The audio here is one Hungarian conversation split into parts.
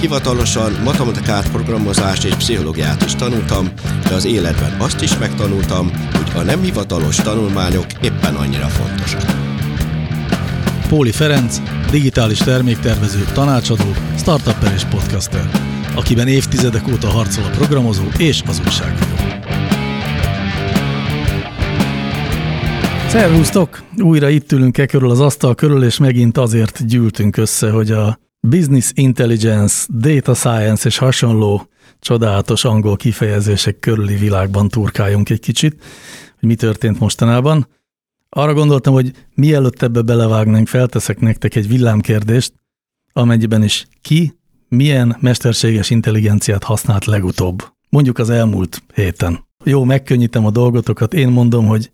hivatalosan matematikát, programozást és pszichológiát is tanultam, de az életben azt is megtanultam, hogy a nem hivatalos tanulmányok éppen annyira fontosak. Póli Ferenc, digitális terméktervező, tanácsadó, startupper és podcaster, akiben évtizedek óta harcol a programozó és az újságíró. Szervusztok! Újra itt ülünk e körül az asztal körül, és megint azért gyűltünk össze, hogy a business intelligence, data science és hasonló csodálatos angol kifejezések körüli világban turkáljunk egy kicsit, hogy mi történt mostanában. Arra gondoltam, hogy mielőtt ebbe belevágnánk, felteszek nektek egy villámkérdést, amennyiben is ki milyen mesterséges intelligenciát használt legutóbb. Mondjuk az elmúlt héten. Jó, megkönnyítem a dolgotokat, én mondom, hogy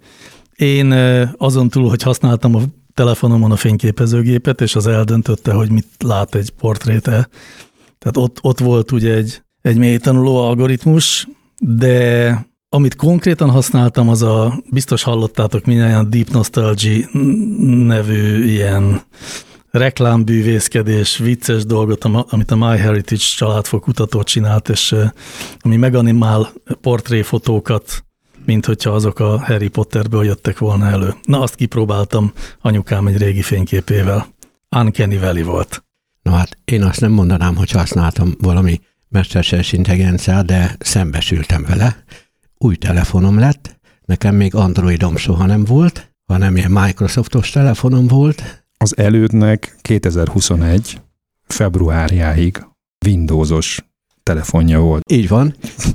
én azon túl, hogy használtam a telefonomon a fényképezőgépet, és az eldöntötte, hogy mit lát egy portréte. Tehát ott, ott volt ugye egy, egy mély tanuló algoritmus, de amit konkrétan használtam, az a, biztos hallottátok mindjárt, Deep Nostalgia nevű ilyen reklámbűvészkedés, vicces dolgot, amit a MyHeritage családfog kutató csinált, és ami meganimál portréfotókat mint hogyha azok a Harry Potterből jöttek volna elő. Na, azt kipróbáltam anyukám egy régi fényképével. Uncanny Valley volt. Na hát én azt nem mondanám, hogy használtam valami mesterséges intelligenciát, de szembesültem vele. Új telefonom lett, nekem még Androidom soha nem volt, hanem ilyen Microsoftos telefonom volt. Az elődnek 2021 februárjáig Windowsos telefonja volt. Így van.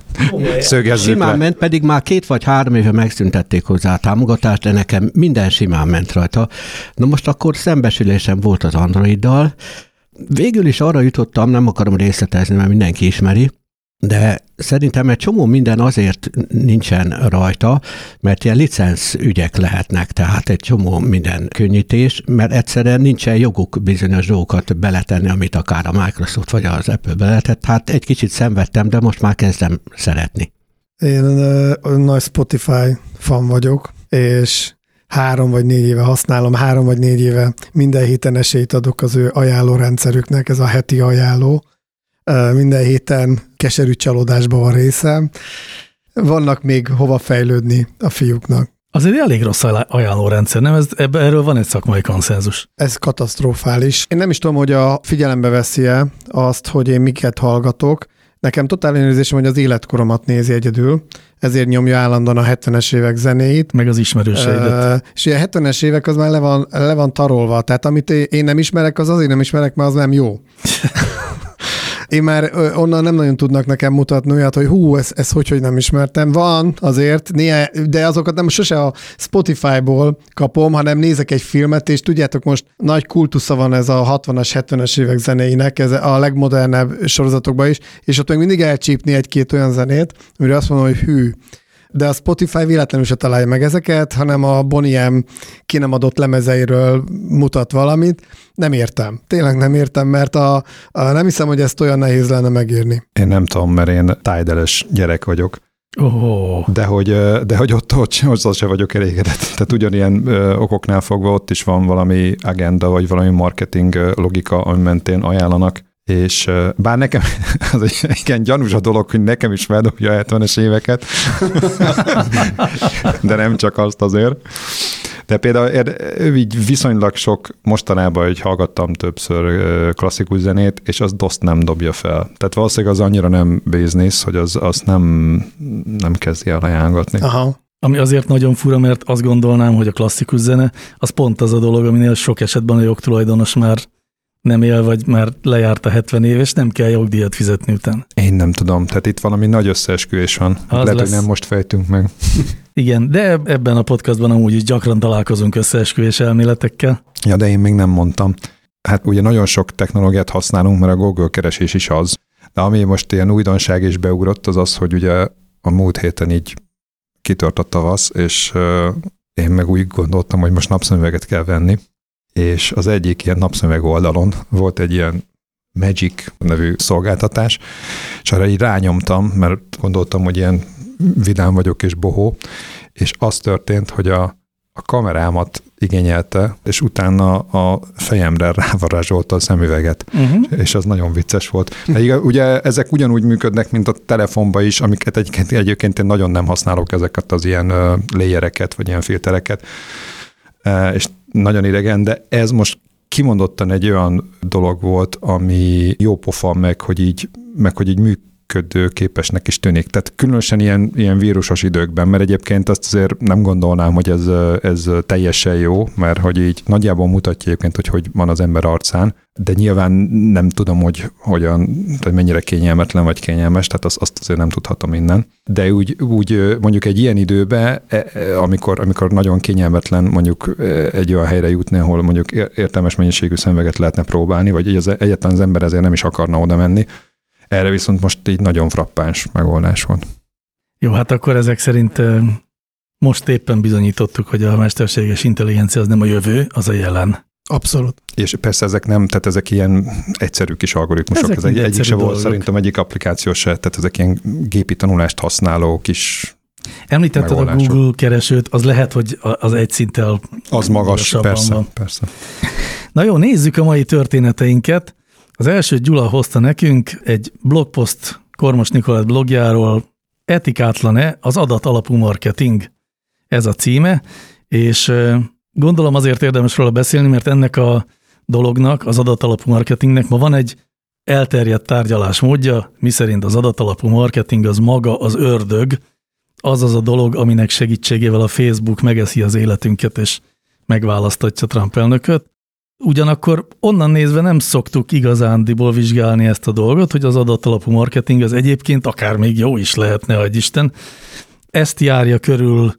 Szögezzük simán le. ment, pedig már két vagy három éve megszüntették hozzá a támogatást, de nekem minden simán ment rajta. Na most akkor szembesülésem volt az Androiddal. Végül is arra jutottam, nem akarom részletezni, mert mindenki ismeri, de szerintem egy csomó minden azért nincsen rajta, mert ilyen licensz ügyek lehetnek, tehát egy csomó minden könnyítés, mert egyszerűen nincsen joguk bizonyos dolgokat beletenni, amit akár a Microsoft vagy az Apple beletett. Hát egy kicsit szenvedtem, de most már kezdem szeretni. Én uh, nagy Spotify fan vagyok, és három vagy négy éve használom, három vagy négy éve minden héten esélyt adok az ő ajánlórendszerüknek, ez a heti ajánló, minden héten keserű csalódásban van részem. Vannak még hova fejlődni a fiúknak. Az egy elég rossz ajánlórendszer, nem? Ez, ebbe, erről van egy szakmai konszenzus. Ez katasztrofális. Én nem is tudom, hogy a figyelembe veszi-e azt, hogy én miket hallgatok. Nekem totál érzésem, hogy az életkoromat nézi egyedül, ezért nyomja állandóan a 70-es évek zenéit. Meg az ismerőseidet. Uh, és a 70-es évek az már le van, le van tarolva. Tehát amit én nem ismerek, az azért nem ismerek, mert az nem jó. Én már onnan nem nagyon tudnak nekem mutatni olyat, hogy hú, ez, ez hogy, hogy nem ismertem. Van azért, néha, de azokat nem sose a Spotify-ból kapom, hanem nézek egy filmet, és tudjátok, most nagy kultusza van ez a 60-as, 70-es évek zenéinek, ez a legmodernebb sorozatokban is, és ott még mindig elcsípni egy-két olyan zenét, amire azt mondom, hogy hű, de a Spotify véletlenül se találja meg ezeket, hanem a Boniem ki nem adott lemezeiről mutat valamit. Nem értem. Tényleg nem értem, mert a, a, nem hiszem, hogy ezt olyan nehéz lenne megírni. Én nem tudom, mert én tájdeles gyerek vagyok. Oh. De hogy, de hogy ott, ott, ott se vagyok elégedett. Tehát ugyanilyen ö, okoknál fogva ott is van valami agenda, vagy valami marketing logika, ami mentén ajánlanak és bár nekem, az egy igen gyanús a dolog, hogy nekem is feldobja a 70-es éveket, de nem csak azt azért. De például így viszonylag sok mostanában, hogy hallgattam többször klasszikus zenét, és az DOS nem dobja fel. Tehát valószínűleg az annyira nem business, hogy az, az nem, nem kezdi el ajánlgatni. Aha. Ami azért nagyon fura, mert azt gondolnám, hogy a klasszikus zene, az pont az a dolog, aminél sok esetben a jogtulajdonos már nem él, vagy már lejárt a 70 év, és nem kell jogdíjat fizetni után. Én nem tudom, tehát itt valami nagy összeesküvés van. Az Lehet, lesz. hogy nem most fejtünk meg. Igen, de ebben a podcastban amúgy is gyakran találkozunk összeesküvés elméletekkel. Ja, de én még nem mondtam. Hát ugye nagyon sok technológiát használunk, mert a Google keresés is az. De ami most ilyen újdonság is beugrott, az az, hogy ugye a múlt héten így kitört a tavasz, és én meg úgy gondoltam, hogy most napszemüveget kell venni, és az egyik ilyen napszemüveg oldalon volt egy ilyen Magic nevű szolgáltatás, és arra így rányomtam, mert gondoltam, hogy ilyen vidám vagyok és bohó, és az történt, hogy a, a kamerámat igényelte, és utána a fejemre rávarázsolta a szemüveget, uh-huh. és az nagyon vicces volt. De ugye ezek ugyanúgy működnek, mint a telefonban is, amiket egyébként, egyébként én nagyon nem használok ezeket az ilyen léjereket, vagy ilyen filtereket, és nagyon idegen, de ez most kimondottan egy olyan dolog volt, ami jó pofa meg, hogy így, meg hogy így működik képesnek is tűnik. Tehát különösen ilyen, ilyen vírusos időkben, mert egyébként azt azért nem gondolnám, hogy ez, ez teljesen jó, mert hogy így nagyjából mutatja egyébként, hogy hogy van az ember arcán, de nyilván nem tudom, hogy hogyan, tehát mennyire kényelmetlen vagy kényelmes, tehát azt, azt azért nem tudhatom innen. De úgy, úgy mondjuk egy ilyen időben, e, e, amikor, amikor nagyon kényelmetlen mondjuk egy olyan helyre jutni, ahol mondjuk értelmes mennyiségű szemüveget lehetne próbálni, vagy egyetlen az ember ezért nem is akarna oda menni, erre viszont most így nagyon frappáns megoldás van. Jó, hát akkor ezek szerint most éppen bizonyítottuk, hogy a mesterséges intelligencia az nem a jövő, az a jelen. Abszolút. És persze ezek nem, tehát ezek ilyen egyszerű kis algoritmusok. Ezek Ez egy, egyik se volt szerintem egyik applikáció se, tehát ezek ilyen gépi tanulást használó kis Említetted a Google keresőt, az lehet, hogy az egy szinttel Az magas, persze, van. persze. Na jó, nézzük a mai történeteinket. Az első Gyula hozta nekünk egy blogpost Kormos Nikolát blogjáról, etikátlan-e az adat alapú marketing? Ez a címe, és gondolom azért érdemes róla beszélni, mert ennek a dolognak, az adatalapú marketingnek ma van egy elterjedt tárgyalás módja, miszerint az adatalapú marketing az maga az ördög, az az a dolog, aminek segítségével a Facebook megeszi az életünket, és megválasztatja Trump elnököt. Ugyanakkor onnan nézve nem szoktuk igazándiból vizsgálni ezt a dolgot, hogy az adatalapú marketing az egyébként akár még jó is lehetne, hogy Isten. Ezt járja körül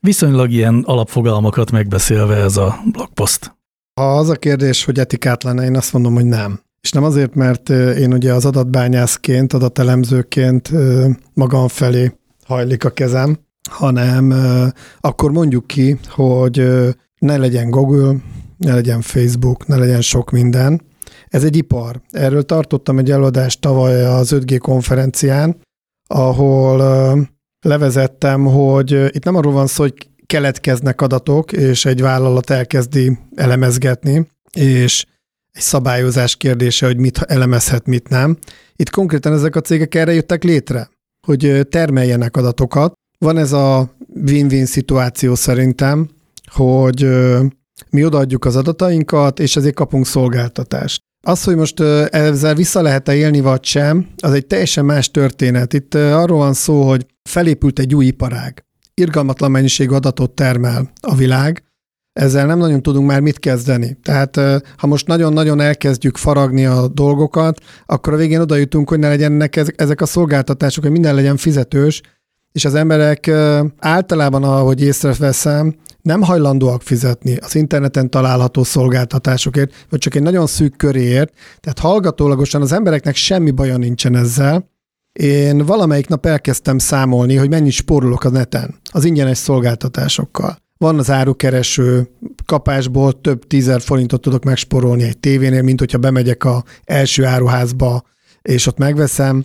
viszonylag ilyen alapfogalmakat megbeszélve ez a blogpost. Ha az a kérdés, hogy etikátlan, én azt mondom, hogy nem. És nem azért, mert én ugye az adatbányászként, adatelemzőként magam felé hajlik a kezem, hanem akkor mondjuk ki, hogy ne legyen Google, ne legyen Facebook, ne legyen sok minden. Ez egy ipar. Erről tartottam egy előadást tavaly az 5G konferencián, ahol levezettem, hogy itt nem arról van szó, hogy keletkeznek adatok, és egy vállalat elkezdi elemezgetni, és egy szabályozás kérdése, hogy mit elemezhet, mit nem. Itt konkrétan ezek a cégek erre jöttek létre, hogy termeljenek adatokat. Van ez a win-win szituáció szerintem, hogy mi odaadjuk az adatainkat, és ezért kapunk szolgáltatást. Az, hogy most ezzel vissza lehet-e élni, vagy sem, az egy teljesen más történet. Itt arról van szó, hogy felépült egy új iparág. Irgalmatlan mennyiségű adatot termel a világ, ezzel nem nagyon tudunk már mit kezdeni. Tehát ha most nagyon-nagyon elkezdjük faragni a dolgokat, akkor a végén oda jutunk, hogy ne legyenek ezek a szolgáltatások, hogy minden legyen fizetős, és az emberek általában, ahogy észreveszem, nem hajlandóak fizetni az interneten található szolgáltatásokért, vagy csak egy nagyon szűk köréért, tehát hallgatólagosan az embereknek semmi baja nincsen ezzel. Én valamelyik nap elkezdtem számolni, hogy mennyit spórolok a neten, az ingyenes szolgáltatásokkal. Van az árukereső, kapásból több tízer forintot tudok megsporolni egy tévénél, mint hogyha bemegyek a első áruházba, és ott megveszem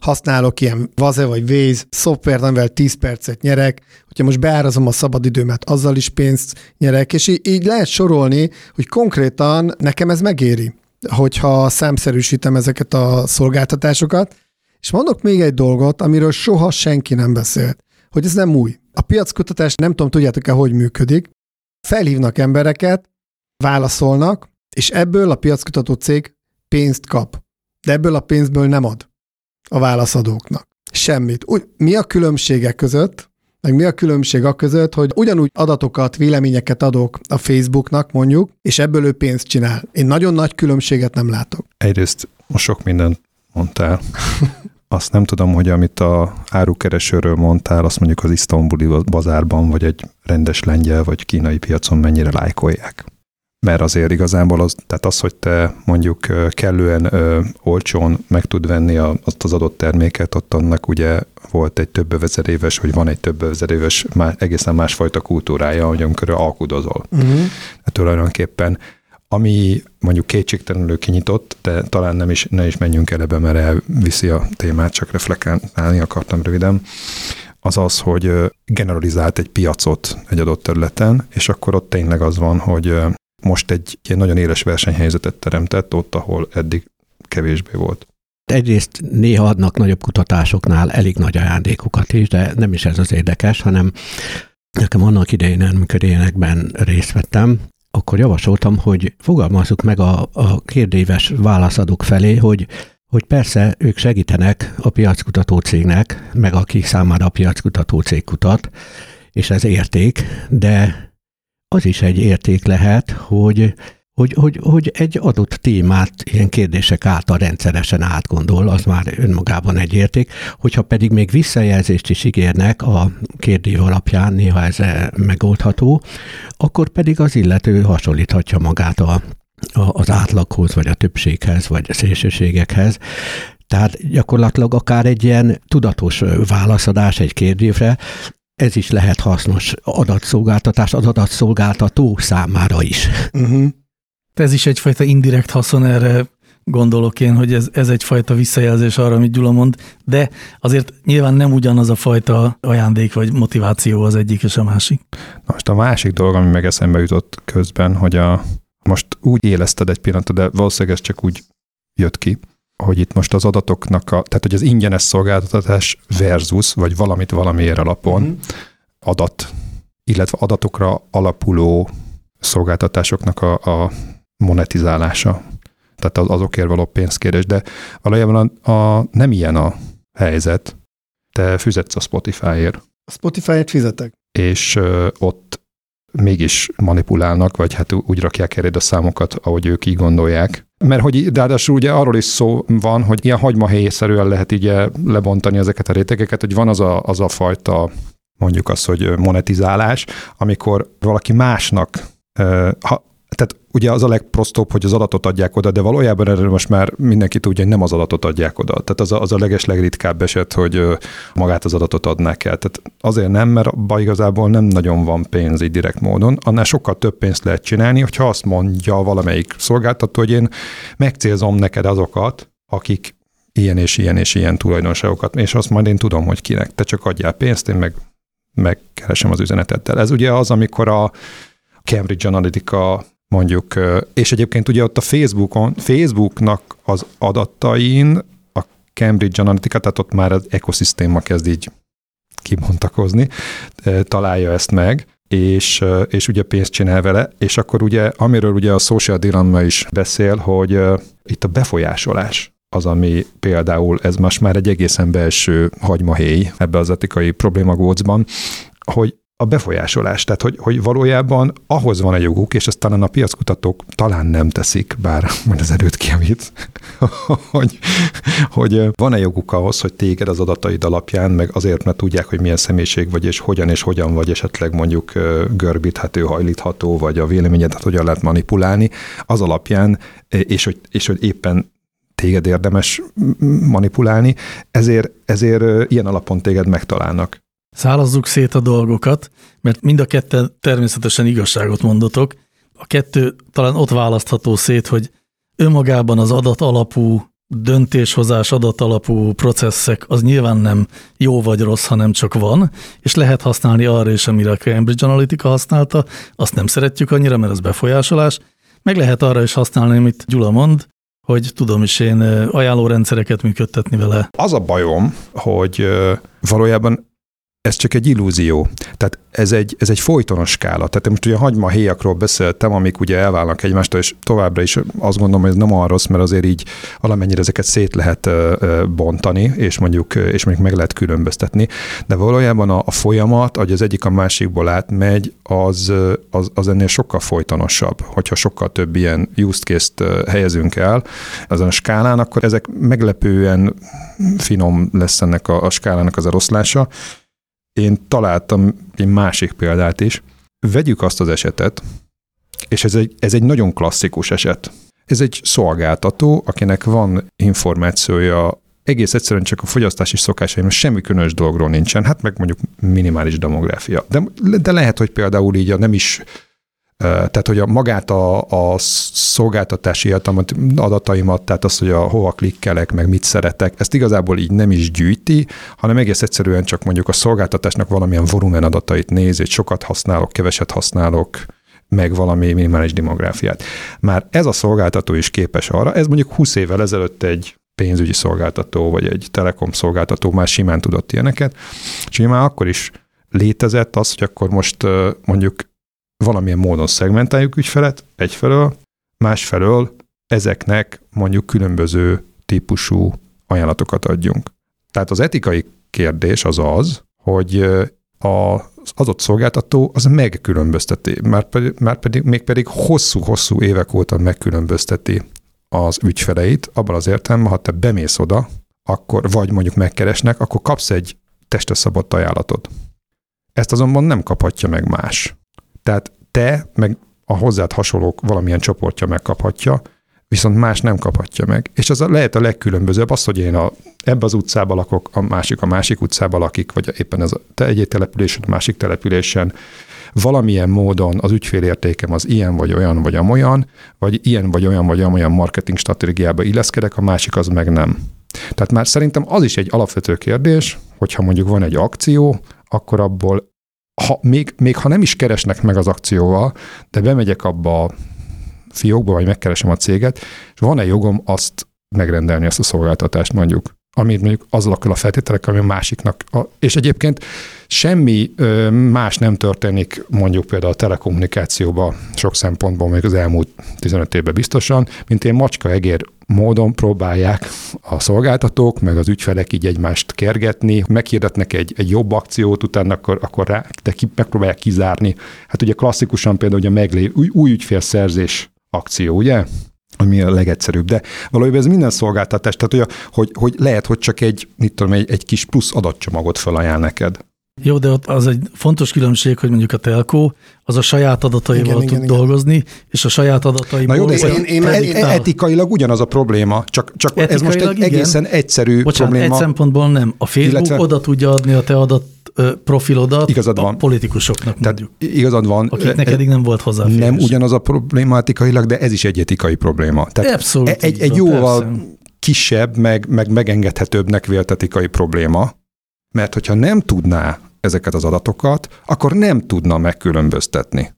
használok ilyen Vaze vagy Waze szoftvert, amivel 10 percet nyerek, hogyha most beárazom a szabadidőmet, azzal is pénzt nyerek, és így, így lehet sorolni, hogy konkrétan nekem ez megéri, hogyha számszerűsítem ezeket a szolgáltatásokat. És mondok még egy dolgot, amiről soha senki nem beszélt, hogy ez nem új. A piackutatás nem tudom, tudjátok-e, hogy működik. Felhívnak embereket, válaszolnak, és ebből a piackutató cég pénzt kap. De ebből a pénzből nem ad a válaszadóknak. Semmit. Úgy, mi a különbségek között, meg mi a különbség a között, hogy ugyanúgy adatokat, véleményeket adok a Facebooknak mondjuk, és ebből ő pénzt csinál. Én nagyon nagy különbséget nem látok. Egyrészt most sok mindent mondtál. Azt nem tudom, hogy amit a árukeresőről mondtál, azt mondjuk az isztambuli bazárban, vagy egy rendes lengyel, vagy kínai piacon mennyire lájkolják. Mert azért igazából az, tehát az, hogy te mondjuk kellően ö, olcsón meg tud venni a, azt az adott terméket, ott annak ugye volt egy több ezer éves, vagy van egy több ezer éves, má, egészen másfajta kultúrája, hogy amikor alkudozol. Uh-huh. Hát tulajdonképpen ami mondjuk kétségtelenül kinyitott, de talán nem is, ne is menjünk el ebbe, mert elviszi a témát, csak reflektálni akartam röviden, az az, hogy generalizált egy piacot egy adott területen, és akkor ott tényleg az van, hogy most egy ilyen nagyon éles versenyhelyzetet teremtett ott, ahol eddig kevésbé volt. Egyrészt néha adnak nagyobb kutatásoknál elég nagy ajándékokat is, de nem is ez az érdekes, hanem nekem annak idején, amikor énekben részt vettem, akkor javasoltam, hogy fogalmazzuk meg a, a kérdéves válaszadók felé, hogy hogy persze ők segítenek a piackutató cégnek, meg aki számára a piackutató cég kutat, és ez érték, de az is egy érték lehet, hogy hogy, hogy, hogy egy adott témát ilyen kérdések által rendszeresen átgondol, az már önmagában egy érték. Hogyha pedig még visszajelzést is ígérnek a kérdés alapján, néha ez megoldható, akkor pedig az illető hasonlíthatja magát a, a, az átlaghoz, vagy a többséghez, vagy a szélsőségekhez. Tehát gyakorlatilag akár egy ilyen tudatos válaszadás egy kérdésre, ez is lehet hasznos adatszolgáltatás az adatszolgáltató számára is. Uh-huh. Ez is egyfajta indirekt haszon erre gondolok én, hogy ez, ez egyfajta visszajelzés arra, amit Gyula mond, de azért nyilván nem ugyanaz a fajta ajándék vagy motiváció az egyik és a másik. Na most a másik dolog, ami meg eszembe jutott közben, hogy a, most úgy éleszted egy pillanatot, de valószínűleg ez csak úgy jött ki, hogy itt most az adatoknak, a, tehát hogy az ingyenes szolgáltatás versus, vagy valamit valamiért alapon mm. adat, illetve adatokra alapuló szolgáltatásoknak a, a monetizálása. Tehát azokért való pénzkérés, de valójában a, a, nem ilyen a helyzet. Te fizetsz a Spotify-ért. A Spotify-ért fizetek. És ö, ott mégis manipulálnak, vagy hát úgy rakják eléd a számokat, ahogy ők így gondolják. Mert hogy ráadásul ugye arról is szó van, hogy ilyen hagymahéjszerűen lehet így lebontani ezeket a rétegeket, hogy van az a, az a fajta mondjuk az, hogy monetizálás, amikor valaki másnak, ha, tehát ugye az a legprostóbb, hogy az adatot adják oda, de valójában erről most már mindenki tudja, hogy nem az adatot adják oda. Tehát az a, az a leges legritkább eset, hogy magát az adatot adnák el. Tehát azért nem, mert abban igazából nem nagyon van pénz így direkt módon. Annál sokkal több pénzt lehet csinálni, hogyha azt mondja valamelyik szolgáltató, hogy én megcélzom neked azokat, akik ilyen és ilyen és ilyen tulajdonságokat, és azt majd én tudom, hogy kinek. Te csak adjál pénzt, én meg megkeresem az üzenetettel. Ez ugye az, amikor a Cambridge Analytica mondjuk, és egyébként ugye ott a Facebookon, Facebooknak az adatain a Cambridge Analytica, tehát ott már az ekoszisztéma kezd így kibontakozni, találja ezt meg, és, és ugye pénzt csinál vele, és akkor ugye, amiről ugye a social dilemma is beszél, hogy itt a befolyásolás az, ami például, ez most már egy egészen belső hagymahéj ebbe az etikai problémagócban, hogy a befolyásolás. Tehát, hogy, hogy valójában ahhoz van a joguk, és ezt talán a piackutatók talán nem teszik, bár majd az erőt kiavít, hogy, hogy van-e joguk ahhoz, hogy téged az adataid alapján, meg azért, mert tudják, hogy milyen személyiség vagy, és hogyan és hogyan vagy esetleg mondjuk görbíthető, hajlítható, vagy a véleményedet hogyan lehet manipulálni, az alapján, és hogy, és hogy éppen téged érdemes manipulálni, ezért, ezért ilyen alapon téged megtalálnak. Szállazzuk szét a dolgokat, mert mind a ketten természetesen igazságot mondotok. A kettő talán ott választható szét, hogy önmagában az adat alapú döntéshozás, adatalapú processzek az nyilván nem jó vagy rossz, hanem csak van, és lehet használni arra is, amire a Cambridge Analytica használta, azt nem szeretjük annyira, mert ez befolyásolás, meg lehet arra is használni, amit Gyula mond, hogy tudom is én ajánlórendszereket működtetni vele. Az a bajom, hogy valójában ez csak egy illúzió. Tehát ez egy, ez egy folytonos skála. Tehát most ugye a hagyma beszéltem, amik ugye elválnak egymástól, és továbbra is azt gondolom, hogy ez nem olyan rossz, mert azért így valamennyire ezeket szét lehet bontani, és mondjuk, és mondjuk meg lehet különböztetni. De valójában a, a folyamat, hogy az egyik a másikból átmegy, az, az, az ennél sokkal folytonosabb. Hogyha sokkal több ilyen use case-t helyezünk el ezen a skálán, akkor ezek meglepően finom lesz ennek a, a skálának az eloszlása, én találtam egy másik példát is. Vegyük azt az esetet, És ez egy, ez egy nagyon klasszikus eset. Ez egy szolgáltató, akinek van információja egész egyszerűen csak a fogyasztási szokásaim, semmi különös dologról nincsen, hát meg mondjuk minimális demográfia. De, de lehet, hogy például így a nem is tehát, hogy a magát a, a szolgáltatási adataimat, tehát azt, hogy a hova klikkelek, meg mit szeretek, ezt igazából így nem is gyűjti, hanem egész egyszerűen csak mondjuk a szolgáltatásnak valamilyen volumen adatait néz, hogy sokat használok, keveset használok, meg valami minimális demográfiát. Már ez a szolgáltató is képes arra, ez mondjuk 20 évvel ezelőtt egy pénzügyi szolgáltató, vagy egy telekom szolgáltató már simán tudott ilyeneket, és már akkor is létezett az, hogy akkor most mondjuk valamilyen módon szegmentáljuk ügyfelet egyfelől, másfelől ezeknek mondjuk különböző típusú ajánlatokat adjunk. Tehát az etikai kérdés az az, hogy az adott szolgáltató az megkülönbözteti, már pedig, már pedig még pedig hosszú-hosszú évek óta megkülönbözteti az ügyfeleit, abban az értelemben, ha te bemész oda, akkor vagy mondjuk megkeresnek, akkor kapsz egy testre szabott ajánlatot. Ezt azonban nem kaphatja meg más. Tehát te, meg a hozzád hasonlók valamilyen csoportja megkaphatja, viszont más nem kaphatja meg. És az a, lehet a legkülönbözőbb az, hogy én a, ebbe az utcába lakok, a másik a másik utcába lakik, vagy éppen ez a, te egy településen, a másik településen, valamilyen módon az ügyfélértékem az ilyen vagy olyan vagy amolyan, vagy ilyen vagy olyan vagy amolyan marketing stratégiába illeszkedek, a másik az meg nem. Tehát már szerintem az is egy alapvető kérdés, hogyha mondjuk van egy akció, akkor abból ha, még, még ha nem is keresnek meg az akcióval, de bemegyek abba a fiókba, vagy megkeresem a céget, és van-e jogom azt megrendelni ezt a szolgáltatást mondjuk, amit mondjuk azzal a feltételekkel, ami a másiknak. A, és egyébként semmi más nem történik mondjuk például a telekommunikációban sok szempontból még az elmúlt 15 évben biztosan, mint én macska-egér módon próbálják a szolgáltatók, meg az ügyfelek így egymást kergetni, meghirdetnek egy, egy jobb akciót, utána akkor, akkor rá, de ki, megpróbálják kizárni. Hát ugye klasszikusan például ugye meglé, új, új ügyfélszerzés akció, ugye? Ami a legegyszerűbb. De valójában ez minden szolgáltatás, tehát hogy, hogy, hogy lehet, hogy csak egy, mit tudom, egy, egy kis plusz adatcsomagot felajánl neked. Jó, de ott az egy fontos különbség, hogy mondjuk a telkó az a saját adataival igen, tud igen, dolgozni, igen. és a saját adataival... Na jó, de én, én, én, etikailag ugyanaz a probléma, csak, csak ez most egy igen. egészen egyszerű Bocsánat, probléma. egy szempontból nem. A Facebook illetve, oda tudja adni a te adat profilodat igazad van. a politikusoknak Tehát igazad van. Akiknek eddig nem volt hozzá. Nem ugyanaz a probléma etikailag, de ez is egy etikai probléma. Tehát Abszolút. Egy, egy jóval persze. kisebb, meg, meg megengedhetőbbnek vélt etikai probléma, mert hogyha nem tudná ezeket az adatokat, akkor nem tudna megkülönböztetni.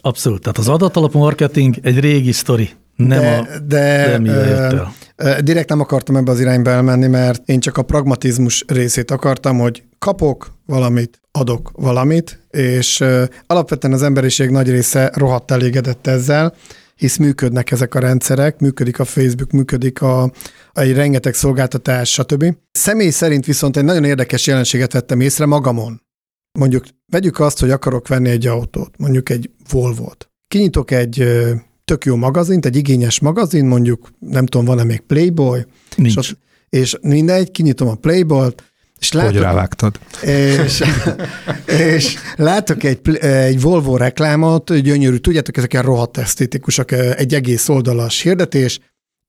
Abszolút. Tehát az adatalapú marketing egy régi sztori. Nem de, a, de, de ö, direkt nem akartam ebbe az irányba elmenni, mert én csak a pragmatizmus részét akartam, hogy kapok valamit, adok valamit, és ö, alapvetően az emberiség nagy része rohadt elégedett ezzel, hisz működnek ezek a rendszerek, működik a Facebook, működik a, egy rengeteg szolgáltatás, stb. Személy szerint viszont egy nagyon érdekes jelenséget vettem észre magamon. Mondjuk vegyük azt, hogy akarok venni egy autót, mondjuk egy Volvo-t. Kinyitok egy tök jó magazint, egy igényes magazin, mondjuk nem tudom, van-e még Playboy, Nincs. És, és mindegy, kinyitom a Playboy-t, és látok, hogy rávágtad? És, és látok egy, egy Volvo reklámot, gyönyörű, tudjátok, ezek ilyen rohadt esztétikusak, egy egész oldalas hirdetés,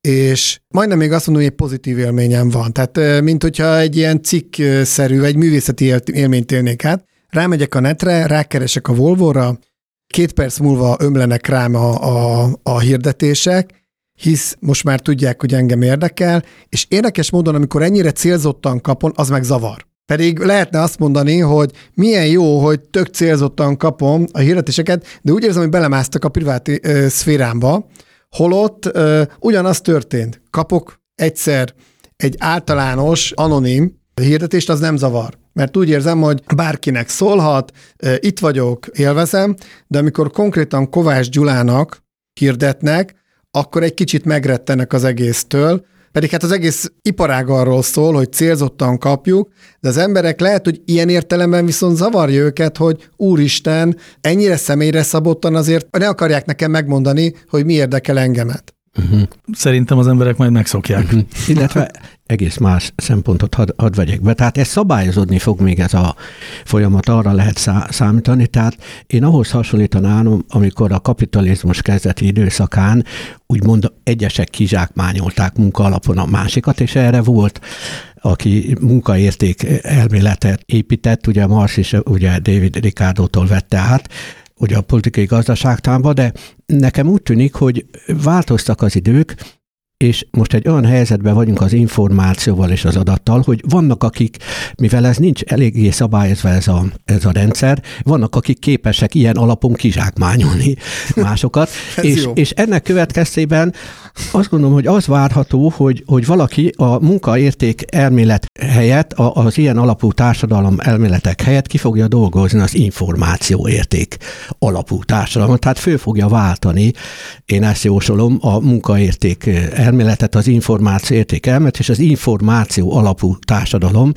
és majdnem még azt mondom, hogy egy pozitív élményem van. Tehát, mint hogyha egy ilyen cikkszerű, egy művészeti élményt élnék át. Rámegyek a netre, rákeresek a Volvo-ra, két perc múlva ömlenek rám a, a, a hirdetések, hisz most már tudják, hogy engem érdekel, és érdekes módon, amikor ennyire célzottan kapon, az meg zavar. Pedig lehetne azt mondani, hogy milyen jó, hogy tök célzottan kapom a hirdetéseket, de úgy érzem, hogy belemásztak a privát ö, szférámba, holott ö, ugyanaz történt. Kapok egyszer egy általános, anonim hirdetést, az nem zavar. Mert úgy érzem, hogy bárkinek szólhat, itt vagyok, élvezem, de amikor konkrétan Kovács Gyulának hirdetnek, akkor egy kicsit megrettenek az egésztől, pedig hát az egész iparág arról szól, hogy célzottan kapjuk, de az emberek lehet, hogy ilyen értelemben viszont zavarja őket, hogy úristen, ennyire személyre szabottan azért ne akarják nekem megmondani, hogy mi érdekel engemet. Uh-huh. Szerintem az emberek majd megszokják. Uh-huh. Illetve egész más szempontot had, had vegyek be. Tehát ez szabályozódni fog még ez a folyamat, arra lehet szá, számítani. Tehát én ahhoz hasonlítanám, amikor a kapitalizmus kezdeti időszakán úgymond egyesek kizsákmányolták munka alapon a másikat, és erre volt aki munkaérték elméletet épített, ugye Mars is ugye David Ricardo-tól vette át, ugye a politikai gazdaságtámba, de nekem úgy tűnik, hogy változtak az idők, és most egy olyan helyzetben vagyunk az információval és az adattal, hogy vannak akik, mivel ez nincs eléggé szabályozva ez a, ez a rendszer, vannak akik képesek ilyen alapon kizsákmányolni másokat, és, és ennek következtében azt gondolom, hogy az várható, hogy, hogy valaki a munkaérték elmélet helyett, az ilyen alapú társadalom elméletek helyett ki fogja dolgozni az információérték alapú társadalmat, tehát fő fogja váltani, én ezt jósolom, a munkaérték elméletet, az információ érték elmélet, és az információ alapú társadalom,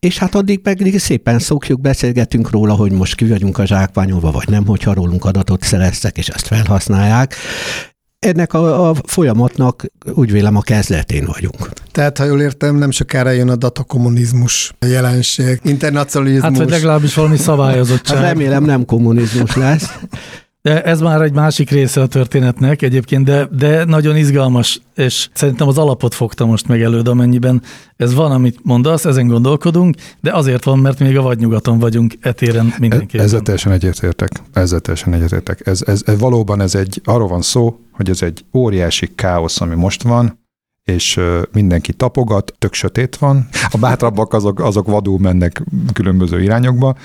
és hát addig meg szépen szokjuk, beszélgetünk róla, hogy most ki vagyunk a zsákmányolva, vagy nem, hogyha rólunk adatot szereztek, és ezt felhasználják. Ennek a, a folyamatnak úgy vélem a kezdetén vagyunk. Tehát, ha jól értem, nem sokára jön a datakommunizmus jelenség, internacionalizmus. Hát, vagy legalábbis valami szabályozottság. Hát remélem nem kommunizmus lesz. De ez már egy másik része a történetnek egyébként, de, de nagyon izgalmas, és szerintem az alapot fogta most meg előd, amennyiben ez van, amit mondasz, ezen gondolkodunk, de azért van, mert még a vadnyugaton vagyunk etéren mindenképpen. Ezzel teljesen egyetértek. Ezzel teljesen egyetértek. Ez, ez, ez, valóban ez egy, arról van szó, hogy ez egy óriási káosz, ami most van, és mindenki tapogat, tök sötét van. A bátrabbak azok, azok vadul mennek különböző irányokba,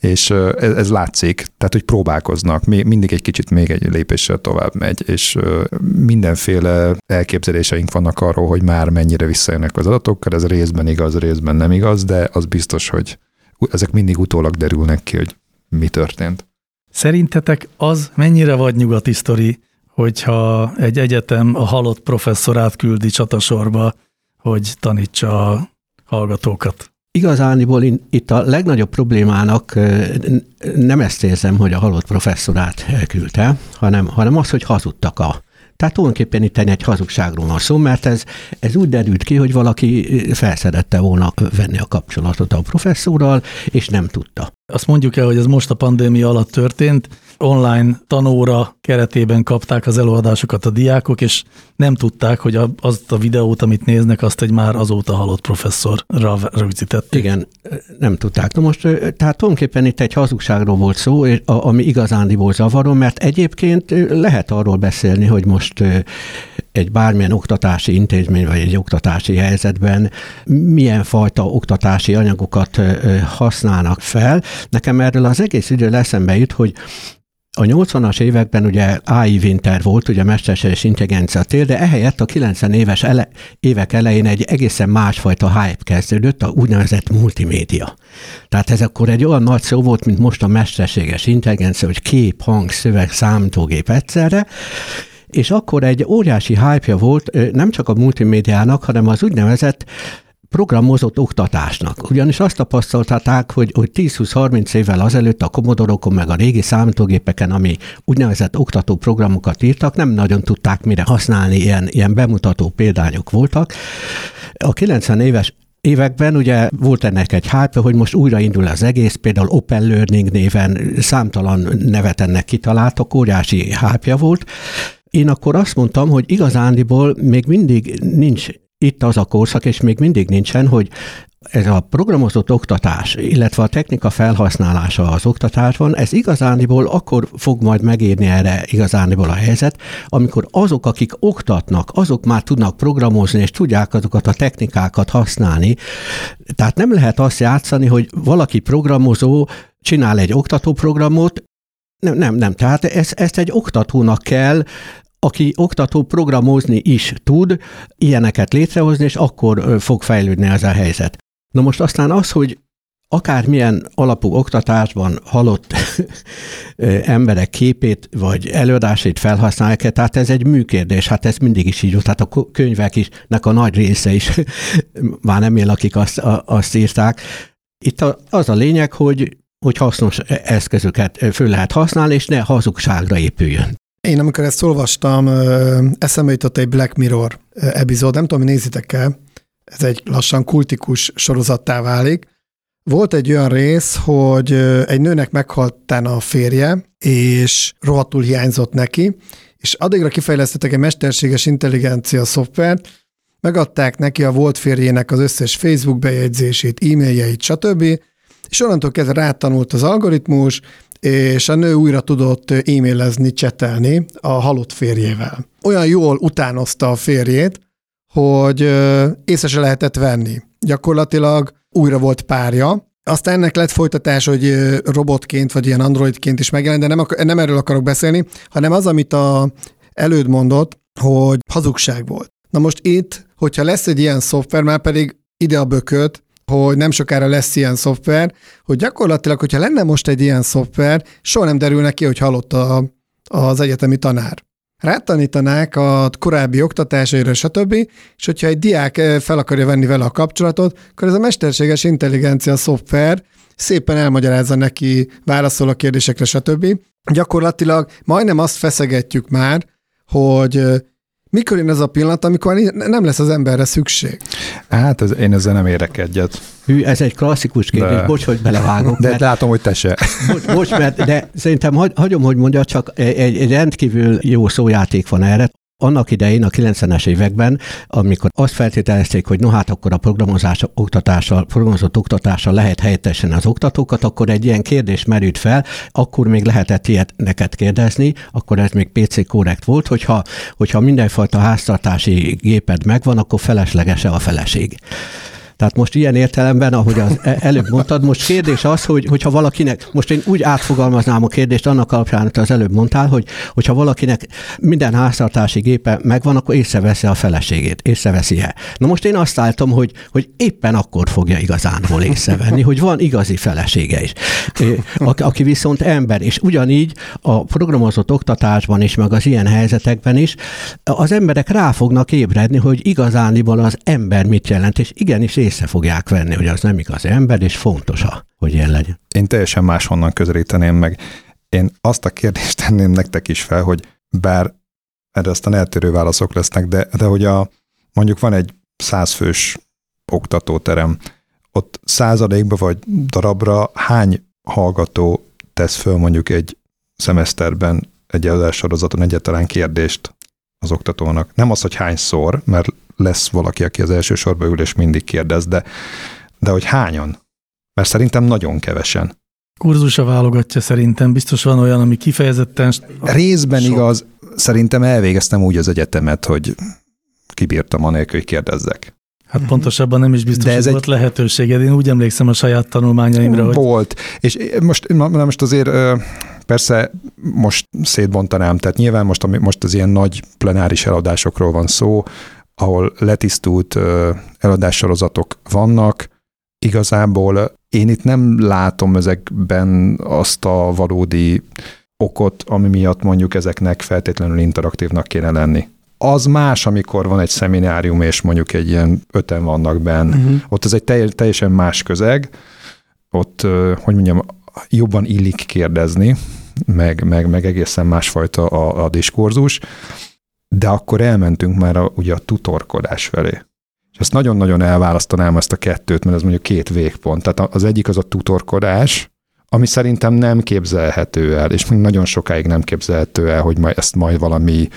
és ez, ez látszik, tehát hogy próbálkoznak, mindig egy kicsit még egy lépéssel tovább megy, és mindenféle elképzeléseink vannak arról, hogy már mennyire visszajönnek az adatokkal, ez részben igaz, részben nem igaz, de az biztos, hogy ezek mindig utólag derülnek ki, hogy mi történt. Szerintetek az mennyire vagy nyugati sztori, hogyha egy egyetem a halott professzorát küldi csatasorba, hogy tanítsa a hallgatókat. Igazániból itt a legnagyobb problémának nem ezt érzem, hogy a halott professzorát küldte, hanem, hanem az, hogy hazudtak a tehát tulajdonképpen itt egy hazugságról van szó, mert ez, ez úgy derült ki, hogy valaki felszedette volna venni a kapcsolatot a professzorral, és nem tudta. Azt mondjuk el, hogy ez most a pandémia alatt történt, online tanóra keretében kapták az előadásokat a diákok, és nem tudták, hogy azt a videót, amit néznek, azt egy már azóta halott professzorra rögzítették. Igen, nem tudták. Na most, tehát tulajdonképpen itt egy hazugságról volt szó, ami igazándiból zavaró, mert egyébként lehet arról beszélni, hogy most egy bármilyen oktatási intézmény vagy egy oktatási helyzetben milyen fajta oktatási anyagokat használnak fel. Nekem erről az egész idő eszembe jut, hogy a 80-as években ugye AI Winter volt, ugye mesterséges intelligencia tér, de ehelyett a 90 éves ele, évek elején egy egészen másfajta hype kezdődött, a úgynevezett multimédia. Tehát ez akkor egy olyan nagy szó volt, mint most a mesterséges intelligencia, hogy kép, hang, szöveg, számítógép egyszerre, és akkor egy óriási hype volt nem csak a multimédiának, hanem az úgynevezett programozott oktatásnak. Ugyanis azt tapasztalták, hogy, hogy 10-20-30 évvel azelőtt a komodorokon meg a régi számítógépeken, ami úgynevezett oktató programokat írtak, nem nagyon tudták mire használni, ilyen, ilyen bemutató példányok voltak. A 90 éves években ugye volt ennek egy hype, hogy most újraindul az egész, például Open Learning néven számtalan nevet ennek kitaláltak, óriási hype volt. Én akkor azt mondtam, hogy igazándiból még mindig nincs itt az a korszak, és még mindig nincsen, hogy ez a programozott oktatás, illetve a technika felhasználása az oktatásban, ez igazániból akkor fog majd megérni erre igazániból a helyzet, amikor azok, akik oktatnak, azok már tudnak programozni, és tudják azokat a technikákat használni. Tehát nem lehet azt játszani, hogy valaki programozó csinál egy oktatóprogramot, nem, nem, nem. Tehát ezt, ezt egy oktatónak kell aki oktató programozni is tud, ilyeneket létrehozni, és akkor fog fejlődni ez a helyzet. Na most aztán az, hogy akármilyen alapú oktatásban halott emberek képét vagy előadásait felhasználják -e, tehát ez egy műkérdés, hát ez mindig is így volt, tehát a könyvek is, nek a nagy része is már nem él, akik azt, azt írták. Itt az a lényeg, hogy hogy hasznos eszközöket föl lehet használni, és ne hazugságra épüljön. Én amikor ezt olvastam, eszembe jutott egy Black Mirror epizód, nem tudom, nézitek el, ez egy lassan kultikus sorozattá válik. Volt egy olyan rész, hogy egy nőnek meghalt a férje, és rohadtul hiányzott neki, és addigra kifejlesztettek egy mesterséges intelligencia szoftvert, megadták neki a volt férjének az összes Facebook bejegyzését, e-mailjeit, stb., és onnantól kezdve rátanult az algoritmus, és a nő újra tudott e-mailezni, csetelni a halott férjével. Olyan jól utánozta a férjét, hogy észre se lehetett venni. Gyakorlatilag újra volt párja, aztán ennek lett folytatás, hogy robotként, vagy ilyen androidként is megjelent, de nem, ak- nem erről akarok beszélni, hanem az, amit a előd mondott, hogy hazugság volt. Na most itt, hogyha lesz egy ilyen szoftver, már pedig ide a bököt, hogy nem sokára lesz ilyen szoftver, hogy gyakorlatilag, hogyha lenne most egy ilyen szoftver, soha nem derülne ki, hogy halott a, az egyetemi tanár. Rátanítanák a korábbi oktatásaira, stb., és hogyha egy diák eh, fel akarja venni vele a kapcsolatot, akkor ez a mesterséges intelligencia szoftver szépen elmagyarázza neki, válaszol a kérdésekre, stb. Gyakorlatilag majdnem azt feszegetjük már, hogy eh, mikor jön ez a pillanat, amikor nem lesz az emberre szükség? Hát ez, én ezzel nem érek egyet. Hű, ez egy klasszikus kérdés, de, bocs, hogy belevágok. De mert, látom, hogy te se. Bocs, bocs mert de szerintem hagy, hagyom, hogy mondja, csak egy, egy rendkívül jó szójáték van erre annak idején, a 90-es években, amikor azt feltételezték, hogy no hát akkor a programozás oktatással, programozott oktatással lehet helyettesen az oktatókat, akkor egy ilyen kérdés merült fel, akkor még lehetett ilyet neked kérdezni, akkor ez még PC korrekt volt, hogyha, hogyha mindenfajta háztartási géped megvan, akkor felesleges-e a feleség. Tehát most ilyen értelemben, ahogy az e- előbb mondtad, most kérdés az, hogy, hogyha valakinek, most én úgy átfogalmaznám a kérdést annak alapján, amit az előbb mondtál, hogy hogyha valakinek minden háztartási gépe megvan, akkor észreveszi a feleségét, észreveszi-e. Na most én azt álltam, hogy, hogy éppen akkor fogja igazánból észrevenni, hogy van igazi felesége is, aki viszont ember, és ugyanígy a programozott oktatásban is, meg az ilyen helyzetekben is, az emberek rá fognak ébredni, hogy igazániból az ember mit jelent, és igenis észre fogják venni, hogy az nem igaz ember, és fontos, hogy ilyen legyen. Én teljesen máshonnan közelíteném meg. Én azt a kérdést tenném nektek is fel, hogy bár erre aztán eltérő válaszok lesznek, de, de hogy a, mondjuk van egy százfős oktatóterem, ott századékba vagy darabra hány hallgató tesz föl mondjuk egy szemeszterben egy előadássorozaton egyáltalán kérdést az oktatónak. Nem az, hogy hányszor, mert lesz valaki, aki az első sorba ül és mindig kérdez, de, de hogy hányan? Mert szerintem nagyon kevesen. Kurzusa válogatja szerintem, biztos van olyan, ami kifejezetten... Részben sok. igaz, szerintem elvégeztem úgy az egyetemet, hogy kibírtam anélkül, hogy kérdezzek. Hát pontosabban nem is biztos, De ez hogy egy... volt lehetőséged. Én úgy emlékszem a saját tanulmányaimra, hogy... Volt. És most, most azért persze most szétbontanám, tehát nyilván most, most az ilyen nagy plenáris eladásokról van szó, ahol letisztult eladássorozatok vannak. Igazából én itt nem látom ezekben azt a valódi okot, ami miatt mondjuk ezeknek feltétlenül interaktívnak kéne lenni. Az más, amikor van egy szeminárium, és mondjuk egy ilyen öten vannak benn. Uh-huh. Ott ez egy teljesen más közeg, ott, hogy mondjam, jobban illik kérdezni, meg, meg, meg egészen másfajta a, a diskurzus de akkor elmentünk már a, ugye a tutorkodás felé. És ezt nagyon-nagyon elválasztanám ezt a kettőt, mert ez mondjuk két végpont. Tehát az egyik az a tutorkodás, ami szerintem nem képzelhető el, és még nagyon sokáig nem képzelhető el, hogy majd ezt majd valami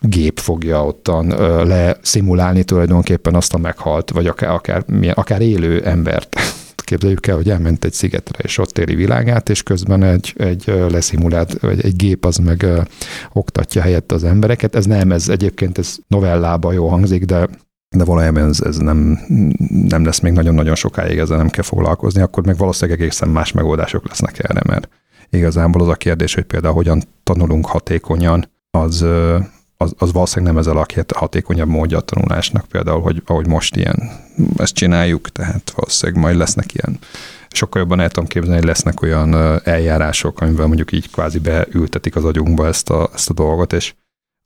gép fogja ottan leszimulálni tulajdonképpen azt a meghalt, vagy akár, akár, milyen, akár élő embert képzeljük el, hogy elment egy szigetre, és ott éli világát, és közben egy, egy leszimulált, vagy egy gép az meg oktatja helyett az embereket. Ez nem, ez egyébként ez novellában jó hangzik, de de valójában ez, ez nem, nem lesz még nagyon-nagyon sokáig, ezzel nem kell foglalkozni, akkor meg valószínűleg egészen más megoldások lesznek erre, mert igazából az a kérdés, hogy például hogyan tanulunk hatékonyan, az, az, az valószínűleg nem ezzel a hatékonyabb módja a tanulásnak, például, hogy ahogy most ilyen, ezt csináljuk, tehát valószínűleg majd lesznek ilyen sokkal jobban el tudom képzelni, hogy lesznek olyan eljárások, amivel mondjuk így kvázi beültetik az agyunkba ezt a, ezt a dolgot, és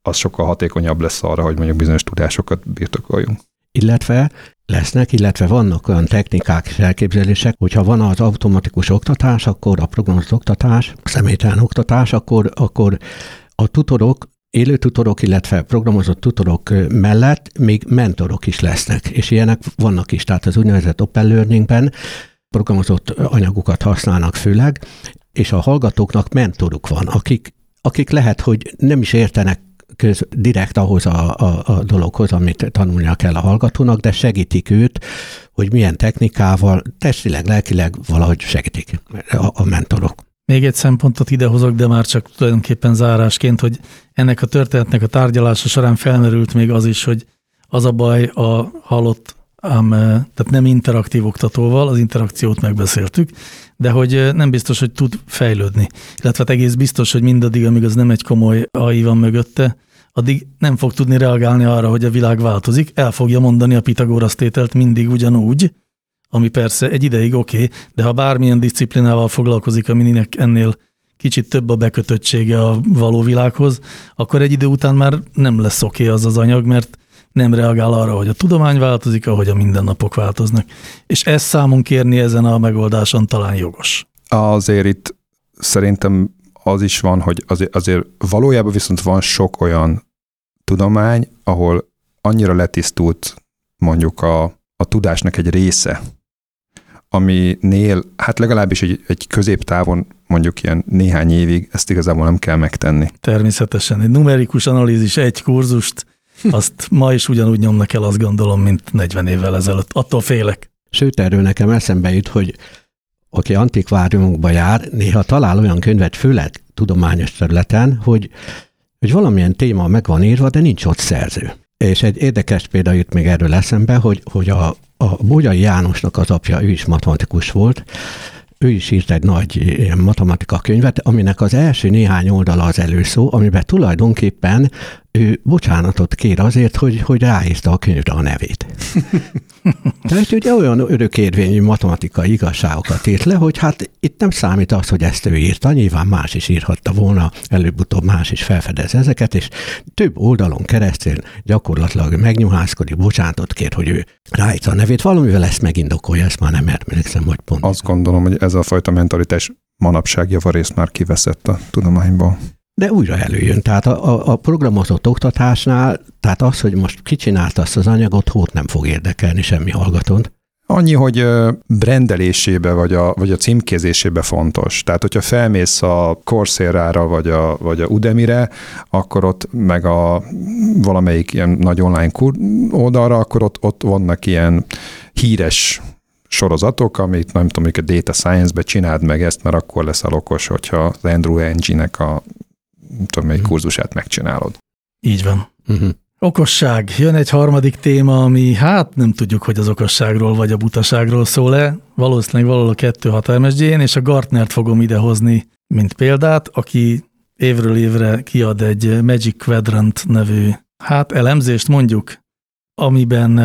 az sokkal hatékonyabb lesz arra, hogy mondjuk bizonyos tudásokat birtokoljunk. Illetve lesznek, illetve vannak olyan technikák és elképzelések, hogyha van az automatikus oktatás, akkor a programozott oktatás, a személytelen oktatás, akkor, akkor a tutorok élő tutorok, illetve programozott tutorok mellett még mentorok is lesznek, és ilyenek vannak is, tehát az úgynevezett Open Learningben programozott anyagokat használnak főleg, és a hallgatóknak mentoruk van, akik, akik lehet, hogy nem is értenek köz, direkt ahhoz a, a, a dologhoz, amit tanulnia kell a hallgatónak, de segítik őt, hogy milyen technikával, testileg, lelkileg valahogy segítik a, a mentorok. Még egy szempontot idehozok, de már csak tulajdonképpen zárásként, hogy ennek a történetnek a tárgyalása során felmerült még az is, hogy az a baj a halott, ám, tehát nem interaktív oktatóval, az interakciót megbeszéltük, de hogy nem biztos, hogy tud fejlődni. Illetve hát egész biztos, hogy mindaddig, amíg az nem egy komoly AI van mögötte, addig nem fog tudni reagálni arra, hogy a világ változik, el fogja mondani a Pitagorasz tételt mindig ugyanúgy, ami persze egy ideig oké, okay, de ha bármilyen disziplinával foglalkozik, aminek ennél kicsit több a bekötöttsége a való világhoz, akkor egy idő után már nem lesz oké okay az az anyag, mert nem reagál arra, hogy a tudomány változik, ahogy a mindennapok változnak. És ezt számon kérni ezen a megoldáson talán jogos. Azért itt szerintem az is van, hogy azért, azért valójában viszont van sok olyan tudomány, ahol annyira letisztult mondjuk a, a tudásnak egy része, aminél, hát legalábbis egy, egy középtávon, mondjuk ilyen néhány évig ezt igazából nem kell megtenni. Természetesen. Egy numerikus analízis, egy kurzust, azt ma is ugyanúgy nyomnak el, azt gondolom, mint 40 évvel ezelőtt. Attól félek. Sőt, erről nekem eszembe jut, hogy aki antikváriumokba jár, néha talál olyan könyvet, főleg tudományos területen, hogy, hogy valamilyen téma meg van írva, de nincs ott szerző. És egy érdekes példa jut még erről eszembe, hogy, hogy a, a Bogyai Jánosnak az apja, ő is matematikus volt, ő is írt egy nagy matematika könyvet, aminek az első néhány oldala az előszó, amiben tulajdonképpen ő bocsánatot kér azért, hogy, hogy ráírta a könyvre a nevét. Tehát ugye olyan örökérvényű matematikai igazságokat írt le, hogy hát itt nem számít az, hogy ezt ő írta, nyilván más is írhatta volna, előbb-utóbb más is felfedez ezeket, és több oldalon keresztül gyakorlatilag megnyuhászkodik, bocsánatot kér, hogy ő ráírta a nevét, valamivel ezt megindokolja, ezt már nem emlékszem, hogy pont. Azt gondolom, hogy ez a fajta mentalitás manapság javarészt már kiveszett a tudományból. De újra előjön. Tehát a, a, a programozott oktatásnál, tehát az, hogy most kicsinálta azt az anyagot, hót nem fog érdekelni semmi hallgatón. Annyi, hogy brendelésébe vagy a, vagy a címkézésébe fontos. Tehát, hogyha felmész a Coursera-ra vagy a, vagy a Udemy-re, akkor ott meg a valamelyik ilyen nagy online oldalra, akkor ott, ott vannak ilyen híres sorozatok, amit nem tudom, hogy a Data Science-be csináld meg ezt, mert akkor leszel okos, hogyha az Andrew Engine-nek a tudom, egy kurzusát megcsinálod. Így van. Uh-huh. Okosság. Jön egy harmadik téma, ami hát nem tudjuk, hogy az okosságról vagy a butaságról szól-e. Valószínűleg valahol a kettő hat és a Gartnert fogom idehozni, mint példát, aki évről évre kiad egy Magic Quadrant nevű hát elemzést mondjuk, amiben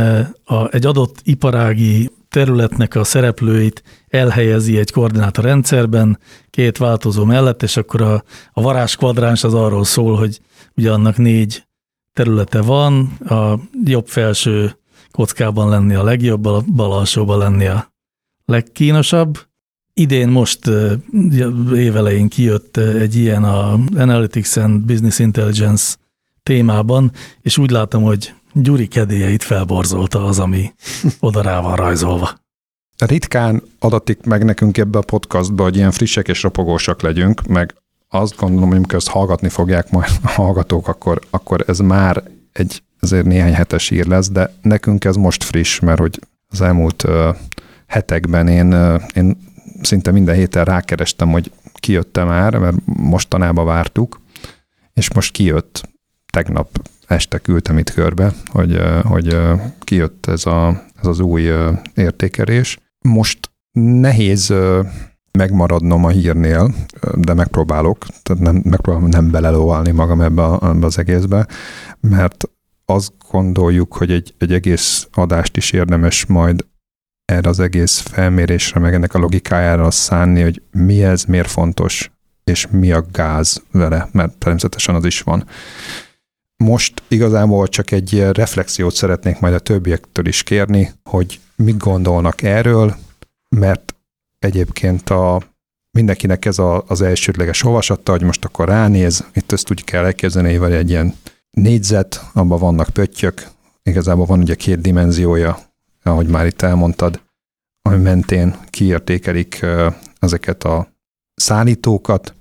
a, egy adott iparági területnek a szereplőit elhelyezi egy koordinátorrendszerben, két változó mellett, és akkor a, a varázs kvadráns az arról szól, hogy ugye annak négy területe van, a jobb felső kockában lenni a legjobb, a bal alsóban lenni a legkínosabb. Idén most évelején kijött egy ilyen a Analytics and Business Intelligence témában, és úgy látom, hogy Gyuri kedélyeit felborzolta az, ami oda rá van rajzolva. Ritkán adatik meg nekünk ebbe a podcastba, hogy ilyen frissek és ropogósak legyünk, meg azt gondolom, hogy amikor ezt hallgatni fogják majd a hallgatók, akkor, akkor ez már egy azért néhány hetes ír lesz, de nekünk ez most friss, mert hogy az elmúlt uh, hetekben én, uh, én szinte minden héten rákerestem, hogy kijött már, mert mostanában vártuk, és most kijött tegnap este küldtem itt körbe, hogy, hogy kijött ez, a, ez az új értékelés. Most nehéz megmaradnom a hírnél, de megpróbálok, tehát nem, megpróbálom nem belelóvalni magam ebbe, a, ebbe az egészbe, mert azt gondoljuk, hogy egy, egy egész adást is érdemes majd erre az egész felmérésre, meg ennek a logikájára szánni, hogy mi ez, miért fontos, és mi a gáz vele, mert természetesen az is van. Most igazából csak egy reflexiót szeretnék majd a többiektől is kérni, hogy mit gondolnak erről, mert egyébként a mindenkinek ez a, az elsődleges olvasata, hogy most akkor ránéz, itt ezt úgy kell elképzelni, hogy egy ilyen négyzet, abban vannak pöttyök, igazából van ugye két dimenziója, ahogy már itt elmondtad, ami mentén kiértékelik ezeket a szállítókat,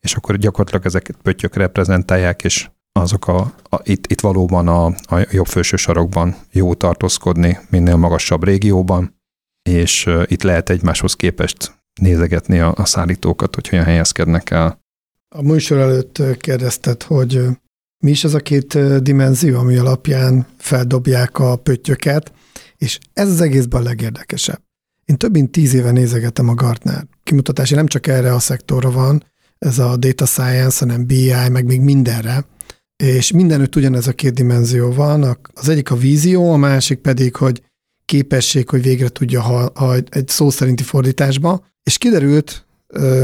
és akkor gyakorlatilag ezeket pöttyök reprezentálják, és azok a, a itt, itt valóban a, a jobb felső sarokban jó tartózkodni, minél magasabb régióban, és itt lehet egymáshoz képest nézegetni a, a szállítókat, hogy hogyan helyezkednek el. A műsor előtt kérdezted, hogy mi is az a két dimenzió, ami alapján feldobják a pöttyöket, és ez az egészben a legérdekesebb. Én több mint tíz éve nézegetem a Gartner kimutatási, nem csak erre a szektorra van, ez a data science, hanem BI, meg még mindenre, és mindenütt ugyanez a két dimenzió van, az egyik a vízió, a másik pedig, hogy képesség, hogy végre tudja ha, ha egy szó szerinti fordításba, és kiderült,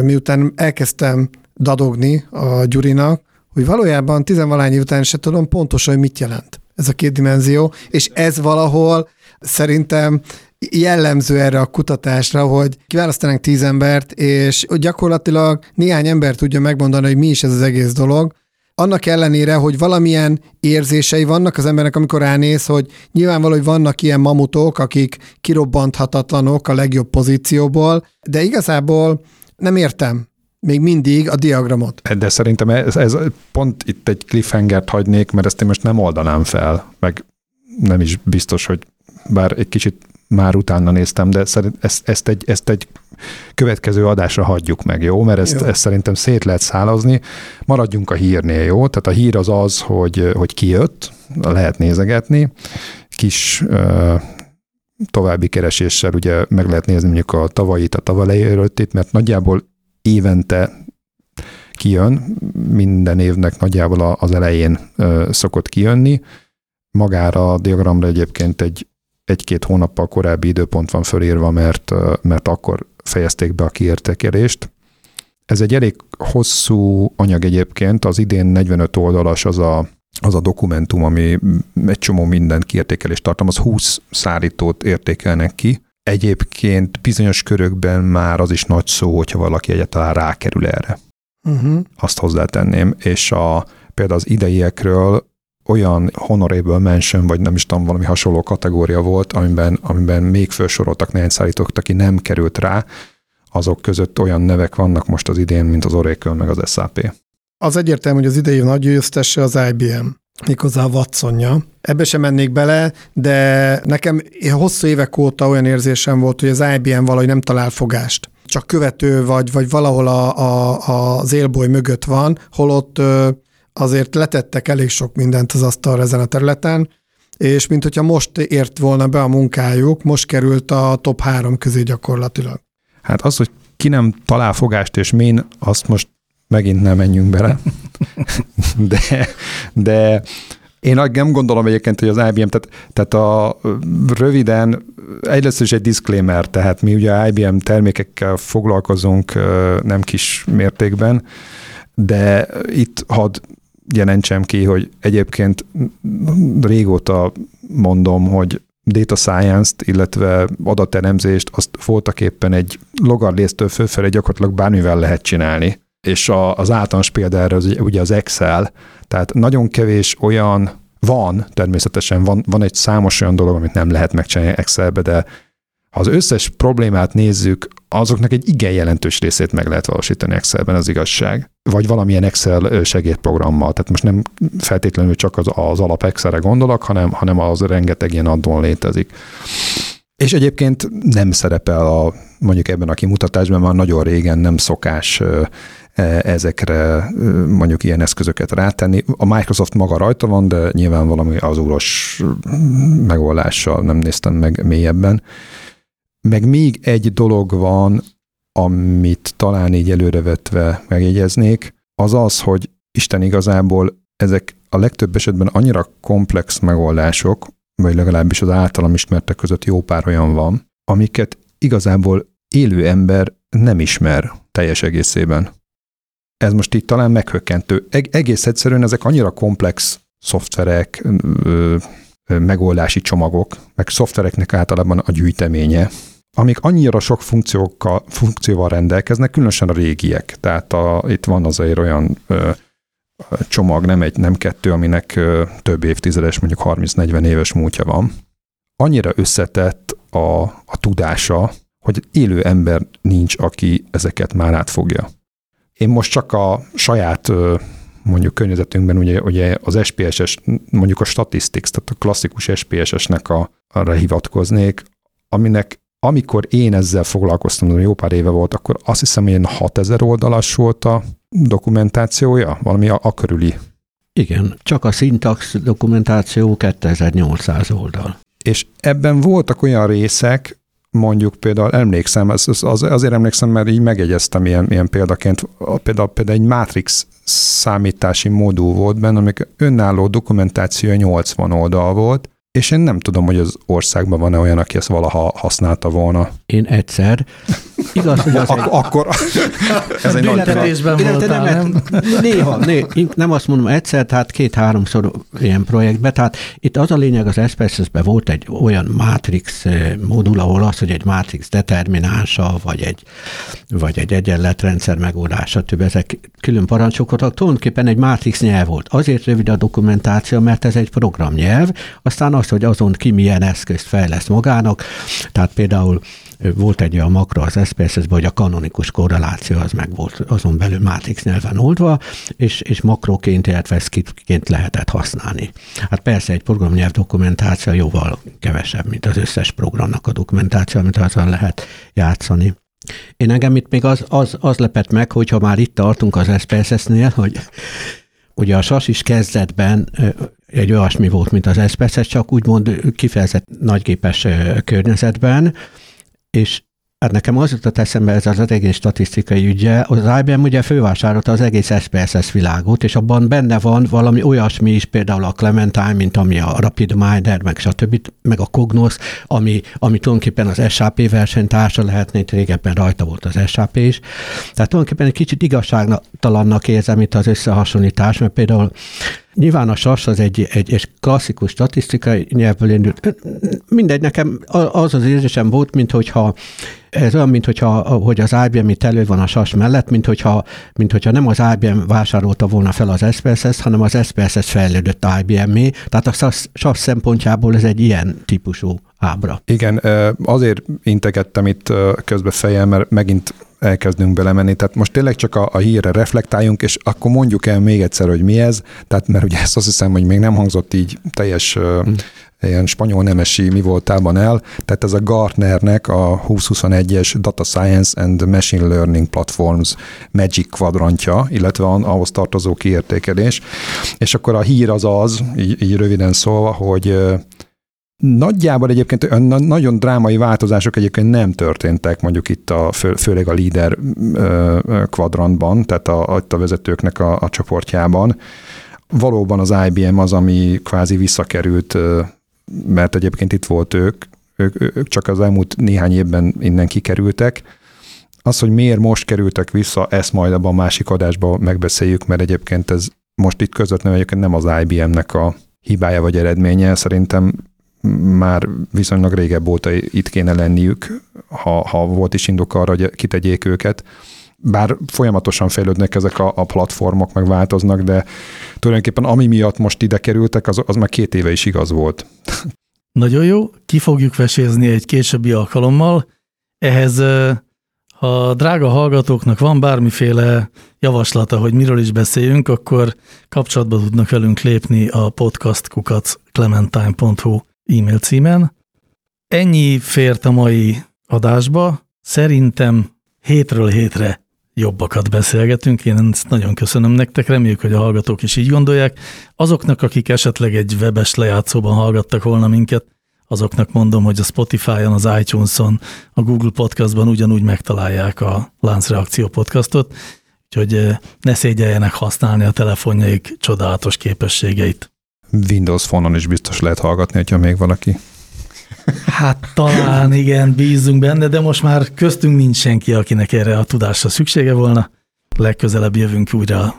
miután elkezdtem dadogni a Gyurinak, hogy valójában tizenvalány év után se tudom pontosan, hogy mit jelent ez a két dimenzió, és ez valahol szerintem jellemző erre a kutatásra, hogy kiválasztanánk tíz embert, és gyakorlatilag néhány ember tudja megmondani, hogy mi is ez az egész dolog, annak ellenére, hogy valamilyen érzései vannak az embernek, amikor ránéz, hogy nyilvánvaló, hogy vannak ilyen mamutok, akik kirobbanthatatlanok a legjobb pozícióból, de igazából nem értem még mindig a diagramot. De szerintem ez, ez pont itt egy cliffhangert hagynék, mert ezt én most nem oldanám fel, meg nem is biztos, hogy bár egy kicsit már utána néztem, de szerint ezt, ezt, egy, ezt egy következő adásra hagyjuk meg, jó? Mert ezt, jó. ezt szerintem szét lehet szálazni. Maradjunk a hírnél, jó? Tehát a hír az az, hogy, hogy kijött, lehet nézegetni, kis uh, további kereséssel ugye meg lehet nézni mondjuk a tavalyit, a tavalyi előttit, mert nagyjából évente kijön, minden évnek nagyjából az elején uh, szokott kijönni. Magára a diagramra egyébként egy egy-két hónappal korábbi időpont van fölírva, mert, mert akkor fejezték be a kiértékelést. Ez egy elég hosszú anyag egyébként, az idén 45 oldalas az a, az a dokumentum, ami egy csomó minden kiértékelést tartalmaz, 20 szállítót értékelnek ki. Egyébként bizonyos körökben már az is nagy szó, hogyha valaki egyáltalán rákerül erre. Uh-huh. Azt hozzátenném. És a, például az ideiekről olyan honorable mention, vagy nem is tudom, valami hasonló kategória volt, amiben, amiben még felsoroltak néhány szállítók, aki nem került rá, azok között olyan nevek vannak most az idén, mint az Oracle meg az SAP. Az egyértelmű, hogy az idei nagy győztese az IBM, méghozzá a Watsonja. Ebbe sem mennék bele, de nekem hosszú évek óta olyan érzésem volt, hogy az IBM valahogy nem talál fogást. Csak követő vagy, vagy valahol a, a, az élboly mögött van, holott azért letettek elég sok mindent az asztalra ezen a területen, és mint hogyha most ért volna be a munkájuk, most került a top három közé gyakorlatilag. Hát az, hogy ki nem talál fogást és min, azt most megint nem menjünk bele. de, de én nem gondolom egyébként, hogy az IBM, tehát, tehát a röviden, egyrészt is egy disclaimer, tehát mi ugye IBM termékekkel foglalkozunk nem kis mértékben, de itt hadd jelentsem ki, hogy egyébként régóta mondom, hogy data science-t, illetve adatelemzést, azt voltak éppen egy logarlésztől fölfelé gyakorlatilag bármivel lehet csinálni. És a, az általános példa erre az, ugye az Excel, tehát nagyon kevés olyan van, természetesen van, van egy számos olyan dolog, amit nem lehet megcsinálni Excelbe, de ha az összes problémát nézzük, azoknak egy igen jelentős részét meg lehet valósítani Excelben, az igazság. Vagy valamilyen Excel segédprogrammal. Tehát most nem feltétlenül csak az, az alap Excelre gondolok, hanem, hanem az rengeteg ilyen addon létezik. És egyébként nem szerepel a, mondjuk ebben a kimutatásban, már nagyon régen nem szokás e, ezekre mondjuk ilyen eszközöket rátenni. A Microsoft maga rajta van, de nyilván valami az úros megoldással nem néztem meg mélyebben. Meg még egy dolog van, amit talán így előrevetve megjegyeznék, az az, hogy Isten igazából ezek a legtöbb esetben annyira komplex megoldások, vagy legalábbis az általam ismertek között jó pár olyan van, amiket igazából élő ember nem ismer teljes egészében. Ez most így talán meghökkentő. Eg- egész egyszerűen ezek annyira komplex szoftverek, ö, ö, megoldási csomagok, meg szoftvereknek általában a gyűjteménye, amik annyira sok funkciókkal, funkcióval rendelkeznek, különösen a régiek. Tehát a, itt van azért olyan ö, csomag, nem egy, nem kettő, aminek ö, több évtizedes, mondjuk 30-40 éves múltja van. Annyira összetett a, a tudása, hogy élő ember nincs, aki ezeket már átfogja. Én most csak a saját mondjuk környezetünkben ugye, ugye az SPSS, mondjuk a statistics, tehát a klasszikus SPSS-nek a, arra hivatkoznék, aminek amikor én ezzel foglalkoztam, jó pár éve volt, akkor azt hiszem, hogy 6000 oldalas volt a dokumentációja, valami a, a körüli. Igen, csak a szintax dokumentáció 2800 oldal. És ebben voltak olyan részek, mondjuk például emlékszem, az, az, azért emlékszem, mert így megegyeztem ilyen, ilyen példaként, például, például egy Matrix számítási modul volt benne, amik önálló dokumentáció 80 oldal volt, és én nem tudom, hogy az országban van-e olyan, aki ezt valaha használta volna. Én egyszer. Igaz, hogy az Ak- egy... Akkor ez egy nagy voltál, nem? Néha, néha, nem azt mondom egyszer, tehát két-háromszor ilyen projektben. Tehát itt az a lényeg, az SPSS-ben volt egy olyan Matrix eh, modul, ahol az, hogy egy Matrix determinánsa, vagy egy, vagy egy egyenletrendszer megoldása, több ezek külön parancsok voltak. Tulajdonképpen egy Matrix nyelv volt. Azért rövid a dokumentáció, mert ez egy programnyelv, aztán az, hogy azon ki milyen eszközt fejleszt magának, tehát például volt egy olyan makro az SPSS-ben, hogy a kanonikus korreláció az meg volt azon belül Matrix nyelven oldva, és, és makroként, illetve szkitként lehetett használni. Hát persze egy programnyelv dokumentáció jóval kevesebb, mint az összes programnak a dokumentáció, amit azon lehet játszani. Én engem itt még az, az, az lepett meg, hogyha már itt tartunk az SPSS-nél, hogy ugye a SAS is kezdetben egy olyasmi volt, mint az SPSS, csak úgymond kifejezett nagygépes környezetben, és Hát nekem az jutott eszembe ez az egész statisztikai ügye. Az IBM ugye fővásárolta az egész SPSS világot, és abban benne van valami olyasmi is, például a Clementine, mint ami a Rapid Miner, meg stb., meg a Cognos, ami, ami tulajdonképpen az SAP versenytársa lehetne, itt régebben rajta volt az SAP is. Tehát tulajdonképpen egy kicsit igazságtalannak érzem itt az összehasonlítás, mert például Nyilván a SAS az egy, egy, egy klasszikus statisztikai nyelvből indult. Mindegy, nekem az az érzésem volt, mint hogyha ez olyan, mint hogyha, hogy az IBM itt elő van a SAS mellett, mint hogyha, mint hogyha nem az IBM vásárolta volna fel az SPSS, hanem az SPSS fejlődött IBM-é. Tehát a SAS szempontjából ez egy ilyen típusú ábra. Igen, azért integettem itt közbe fejjel, mert megint elkezdünk belemenni. Tehát most tényleg csak a, a hírre reflektáljunk, és akkor mondjuk el még egyszer, hogy mi ez, tehát mert ugye ezt azt hiszem, hogy még nem hangzott így teljes hmm ilyen spanyol nemesi mi voltában el, tehát ez a Gartnernek a 2021-es Data Science and Machine Learning Platforms Magic kvadrantja, illetve ahhoz tartozó kiértékelés. És akkor a hír az az, így, így röviden szólva, hogy Nagyjából egyébként nagyon drámai változások egyébként nem történtek mondjuk itt a, fő, főleg a líder kvadrantban, tehát a, a, vezetőknek a, a csoportjában. Valóban az IBM az, ami kvázi visszakerült, mert egyébként itt volt ők, ők, ők csak az elmúlt néhány évben innen kikerültek. Az, hogy miért most kerültek vissza, ezt majd abban a másik adásban megbeszéljük, mert egyébként ez most itt közvetlenül egyébként nem az IBM-nek a hibája vagy eredménye, szerintem már viszonylag régebb óta itt kéne lenniük, ha, ha volt is indok arra, hogy kitegyék őket. Bár folyamatosan fejlődnek ezek a, a platformok, meg változnak, de tulajdonképpen ami miatt most ide kerültek, az, az már két éve is igaz volt. Nagyon jó, ki fogjuk vesézni egy későbbi alkalommal. Ehhez, ha drága hallgatóknak van bármiféle javaslata, hogy miről is beszéljünk, akkor kapcsolatba tudnak velünk lépni a podcastkukaclementine.hu e-mail címen. Ennyi fért a mai adásba. Szerintem hétről hétre jobbakat beszélgetünk. Én ezt nagyon köszönöm nektek, reméljük, hogy a hallgatók is így gondolják. Azoknak, akik esetleg egy webes lejátszóban hallgattak volna minket, azoknak mondom, hogy a Spotify-on, az iTunes-on, a Google Podcastban ugyanúgy megtalálják a Láncreakció podcastot, úgyhogy eh, ne szégyeljenek használni a telefonjaik csodálatos képességeit. Windows fonon is biztos lehet hallgatni, ha még valaki. Hát talán igen, bízunk benne, de most már köztünk nincs senki, akinek erre a tudásra szüksége volna. Legközelebb jövünk újra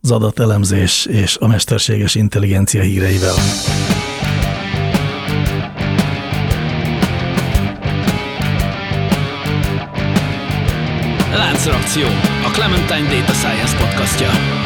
az adatelemzés és a mesterséges intelligencia híreivel. Láncreakció, a Clementine Data Science podcastja.